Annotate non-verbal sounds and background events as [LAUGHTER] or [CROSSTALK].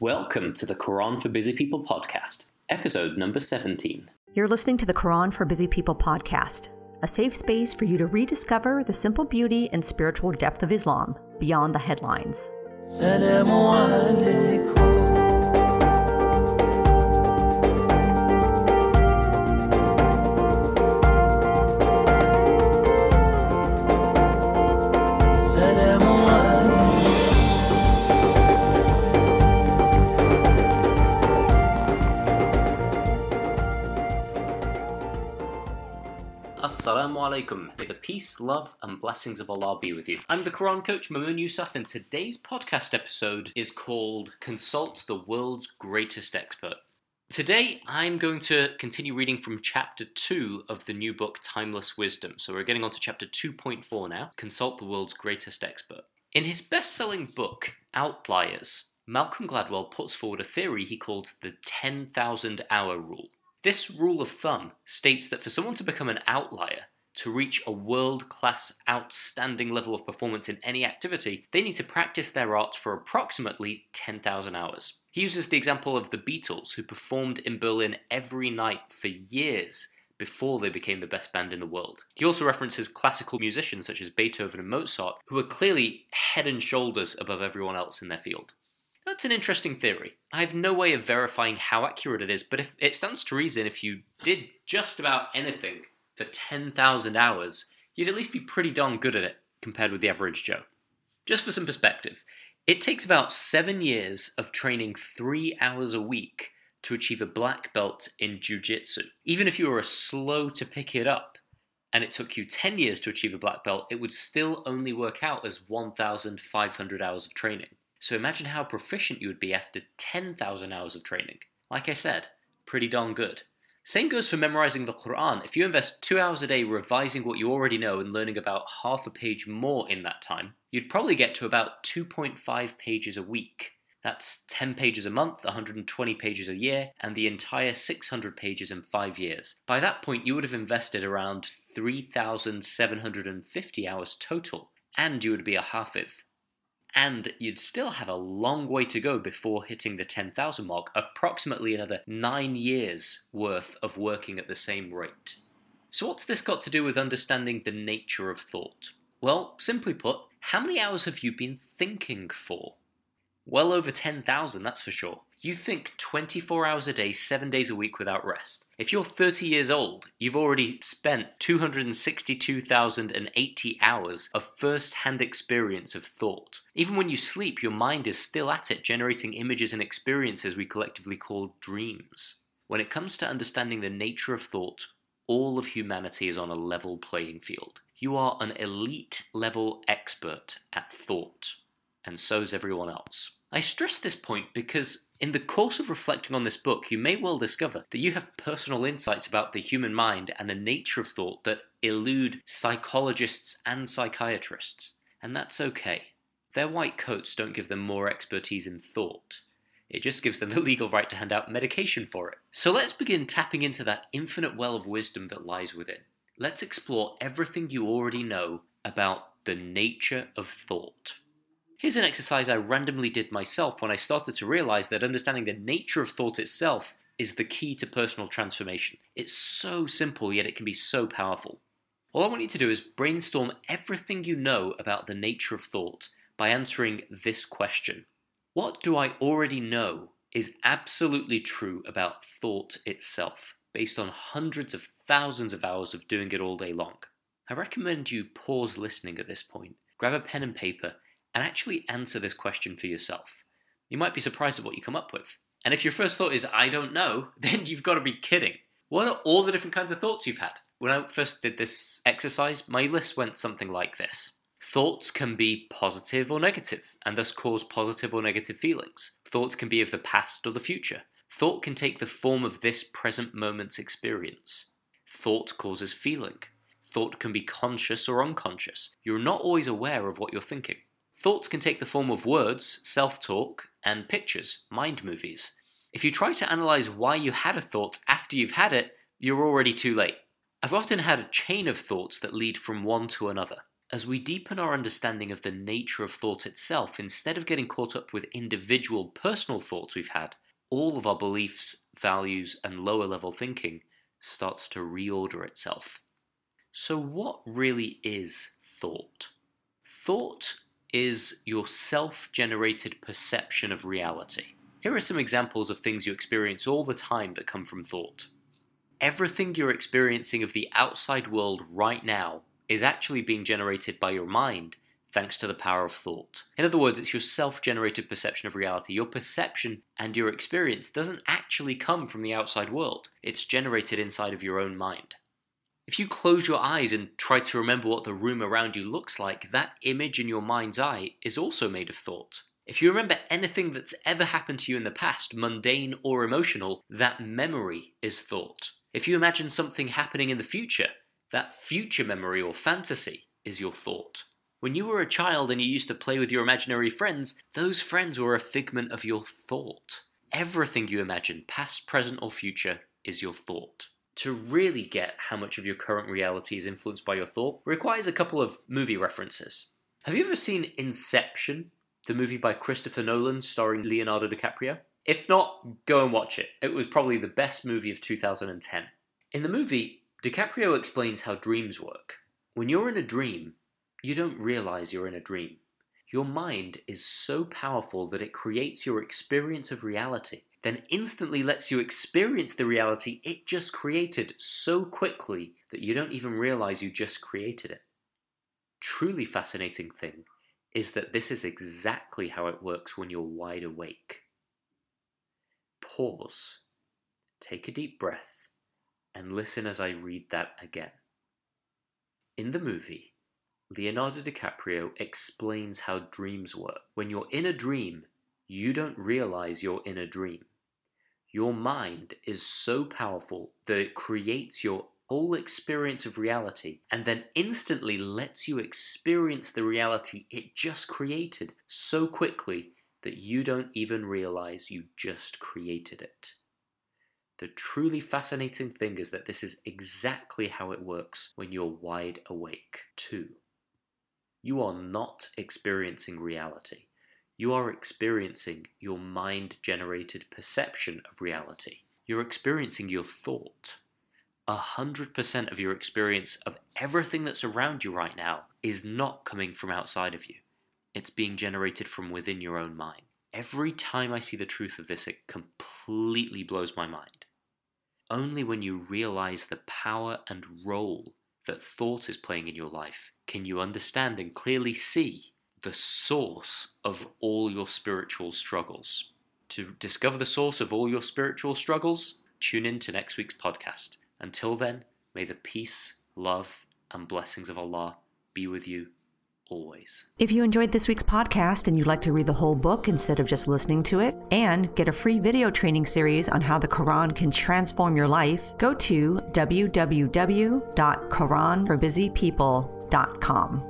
Welcome to the Quran for Busy People podcast, episode number 17. You're listening to the Quran for Busy People podcast, a safe space for you to rediscover the simple beauty and spiritual depth of Islam beyond the headlines. Assalamu alaikum. May the peace, love, and blessings of Allah be with you. I'm the Quran coach Mamoon Yusuf, and today's podcast episode is called Consult the World's Greatest Expert. Today, I'm going to continue reading from chapter 2 of the new book Timeless Wisdom. So, we're getting on to chapter 2.4 now Consult the World's Greatest Expert. In his best selling book, Outliers, Malcolm Gladwell puts forward a theory he calls the 10,000 hour rule. This rule of thumb states that for someone to become an outlier, to reach a world class, outstanding level of performance in any activity, they need to practice their art for approximately 10,000 hours. He uses the example of the Beatles, who performed in Berlin every night for years before they became the best band in the world. He also references classical musicians such as Beethoven and Mozart, who are clearly head and shoulders above everyone else in their field. That's an interesting theory. I have no way of verifying how accurate it is, but if it stands to reason if you did just about anything for 10,000 hours, you'd at least be pretty darn good at it compared with the average Joe. Just for some perspective, it takes about seven years of training three hours a week to achieve a black belt in Jiu Jitsu. Even if you were slow to pick it up and it took you 10 years to achieve a black belt, it would still only work out as 1,500 hours of training. So imagine how proficient you would be after 10,000 hours of training. Like I said, pretty darn good. Same goes for memorizing the Quran. If you invest two hours a day revising what you already know and learning about half a page more in that time, you'd probably get to about 2.5 pages a week. That's 10 pages a month, 120 pages a year, and the entire 600 pages in five years. By that point, you would have invested around 3,750 hours total, and you would be a hafiz, and you'd still have a long way to go before hitting the 10,000 mark, approximately another nine years worth of working at the same rate. So, what's this got to do with understanding the nature of thought? Well, simply put, how many hours have you been thinking for? Well over 10,000, that's for sure. You think 24 hours a day, 7 days a week without rest. If you're 30 years old, you've already spent 262,080 hours of first hand experience of thought. Even when you sleep, your mind is still at it, generating images and experiences we collectively call dreams. When it comes to understanding the nature of thought, all of humanity is on a level playing field. You are an elite level expert at thought, and so is everyone else. I stress this point because, in the course of reflecting on this book, you may well discover that you have personal insights about the human mind and the nature of thought that elude psychologists and psychiatrists. And that's okay. Their white coats don't give them more expertise in thought. It just gives them the [LAUGHS] legal right to hand out medication for it. So let's begin tapping into that infinite well of wisdom that lies within. Let's explore everything you already know about the nature of thought. Here's an exercise I randomly did myself when I started to realize that understanding the nature of thought itself is the key to personal transformation. It's so simple, yet it can be so powerful. All I want you to do is brainstorm everything you know about the nature of thought by answering this question What do I already know is absolutely true about thought itself, based on hundreds of thousands of hours of doing it all day long? I recommend you pause listening at this point, grab a pen and paper, and actually answer this question for yourself. You might be surprised at what you come up with. And if your first thought is, I don't know, [LAUGHS] then you've got to be kidding. What are all the different kinds of thoughts you've had? When I first did this exercise, my list went something like this Thoughts can be positive or negative, and thus cause positive or negative feelings. Thoughts can be of the past or the future. Thought can take the form of this present moment's experience. Thought causes feeling. Thought can be conscious or unconscious. You're not always aware of what you're thinking. Thoughts can take the form of words, self talk, and pictures, mind movies. If you try to analyze why you had a thought after you've had it, you're already too late. I've often had a chain of thoughts that lead from one to another. As we deepen our understanding of the nature of thought itself, instead of getting caught up with individual personal thoughts we've had, all of our beliefs, values, and lower level thinking starts to reorder itself. So, what really is thought? Thought is your self generated perception of reality. Here are some examples of things you experience all the time that come from thought. Everything you're experiencing of the outside world right now is actually being generated by your mind thanks to the power of thought. In other words, it's your self generated perception of reality. Your perception and your experience doesn't actually come from the outside world, it's generated inside of your own mind. If you close your eyes and try to remember what the room around you looks like, that image in your mind's eye is also made of thought. If you remember anything that's ever happened to you in the past, mundane or emotional, that memory is thought. If you imagine something happening in the future, that future memory or fantasy is your thought. When you were a child and you used to play with your imaginary friends, those friends were a figment of your thought. Everything you imagine, past, present, or future, is your thought. To really get how much of your current reality is influenced by your thought requires a couple of movie references. Have you ever seen Inception, the movie by Christopher Nolan starring Leonardo DiCaprio? If not, go and watch it. It was probably the best movie of 2010. In the movie, DiCaprio explains how dreams work. When you're in a dream, you don't realize you're in a dream. Your mind is so powerful that it creates your experience of reality, then instantly lets you experience the reality it just created so quickly that you don't even realize you just created it. Truly fascinating thing is that this is exactly how it works when you're wide awake. Pause, take a deep breath, and listen as I read that again. In the movie, Leonardo DiCaprio explains how dreams work. When you're in a dream, you don't realize you're in a dream. Your mind is so powerful that it creates your whole experience of reality and then instantly lets you experience the reality it just created so quickly that you don't even realize you just created it. The truly fascinating thing is that this is exactly how it works when you're wide awake, too. You are not experiencing reality. You are experiencing your mind generated perception of reality. You're experiencing your thought. A hundred percent of your experience of everything that's around you right now is not coming from outside of you. It's being generated from within your own mind. Every time I see the truth of this, it completely blows my mind. Only when you realize the power and role that thought is playing in your life can you understand and clearly see the source of all your spiritual struggles. To discover the source of all your spiritual struggles, tune in to next week's podcast. Until then, may the peace, love, and blessings of Allah be with you always. If you enjoyed this week's podcast and you'd like to read the whole book instead of just listening to it, and get a free video training series on how the Quran can transform your life, go to www.quranforbusypeople.com.